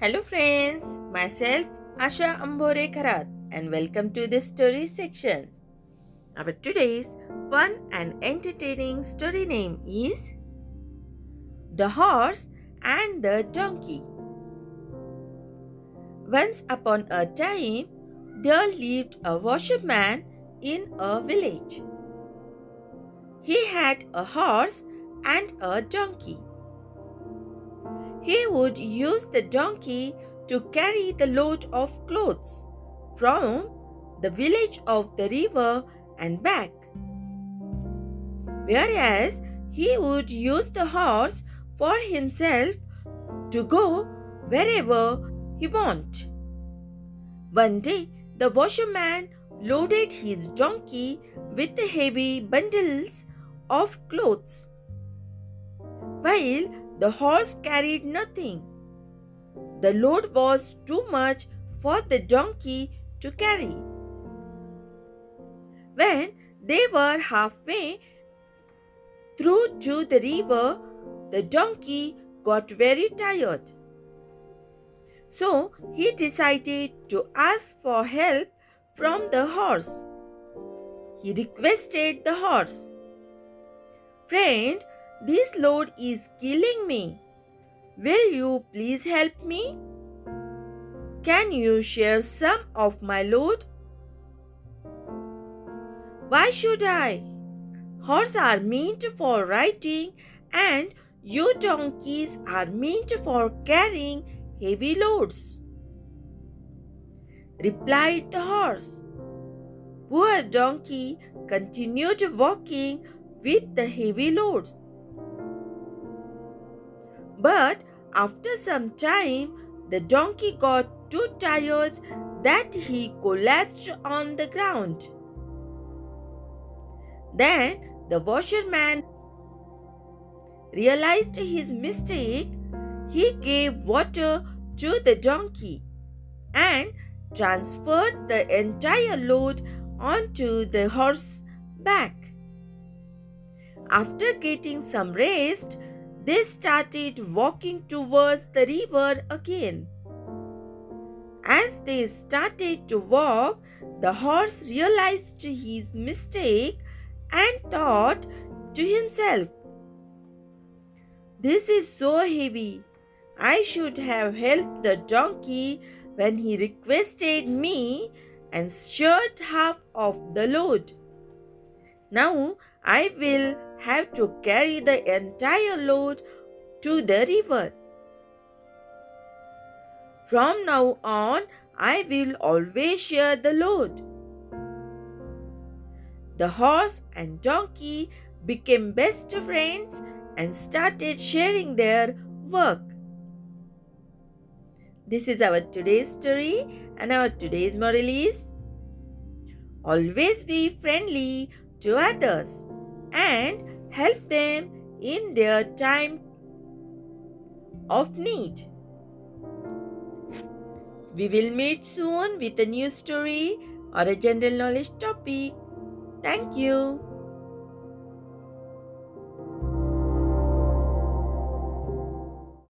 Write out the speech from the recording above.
Hello friends, myself Asha Ambore Kharat and welcome to the story section. Our today's fun and entertaining story name is The Horse and the Donkey. Once upon a time, there lived a washerman in a village. He had a horse and a donkey. He would use the donkey to carry the load of clothes from the village of the river and back. Whereas he would use the horse for himself to go wherever he want. One day the washerman loaded his donkey with the heavy bundles of clothes, while the horse carried nothing. The load was too much for the donkey to carry. When they were halfway through to the river, the donkey got very tired. So he decided to ask for help from the horse. He requested the horse, Friend, this load is killing me. Will you please help me? Can you share some of my load? Why should I? Horses are meant for riding and you donkeys are meant for carrying heavy loads. Replied the horse. Poor donkey continued walking with the heavy loads. But after some time, the donkey got too tired that he collapsed on the ground. Then the washerman realized his mistake. He gave water to the donkey and transferred the entire load onto the horse's back. After getting some rest, they started walking towards the river again. As they started to walk, the horse realized his mistake and thought to himself, This is so heavy. I should have helped the donkey when he requested me and shared half of the load. Now I will have to carry the entire load to the river. From now on, I will always share the load. The horse and donkey became best friends and started sharing their work. This is our today's story and our today's moral is always be friendly to others and help them in their time of need. We will meet soon with a new story or a general knowledge topic. Thank you.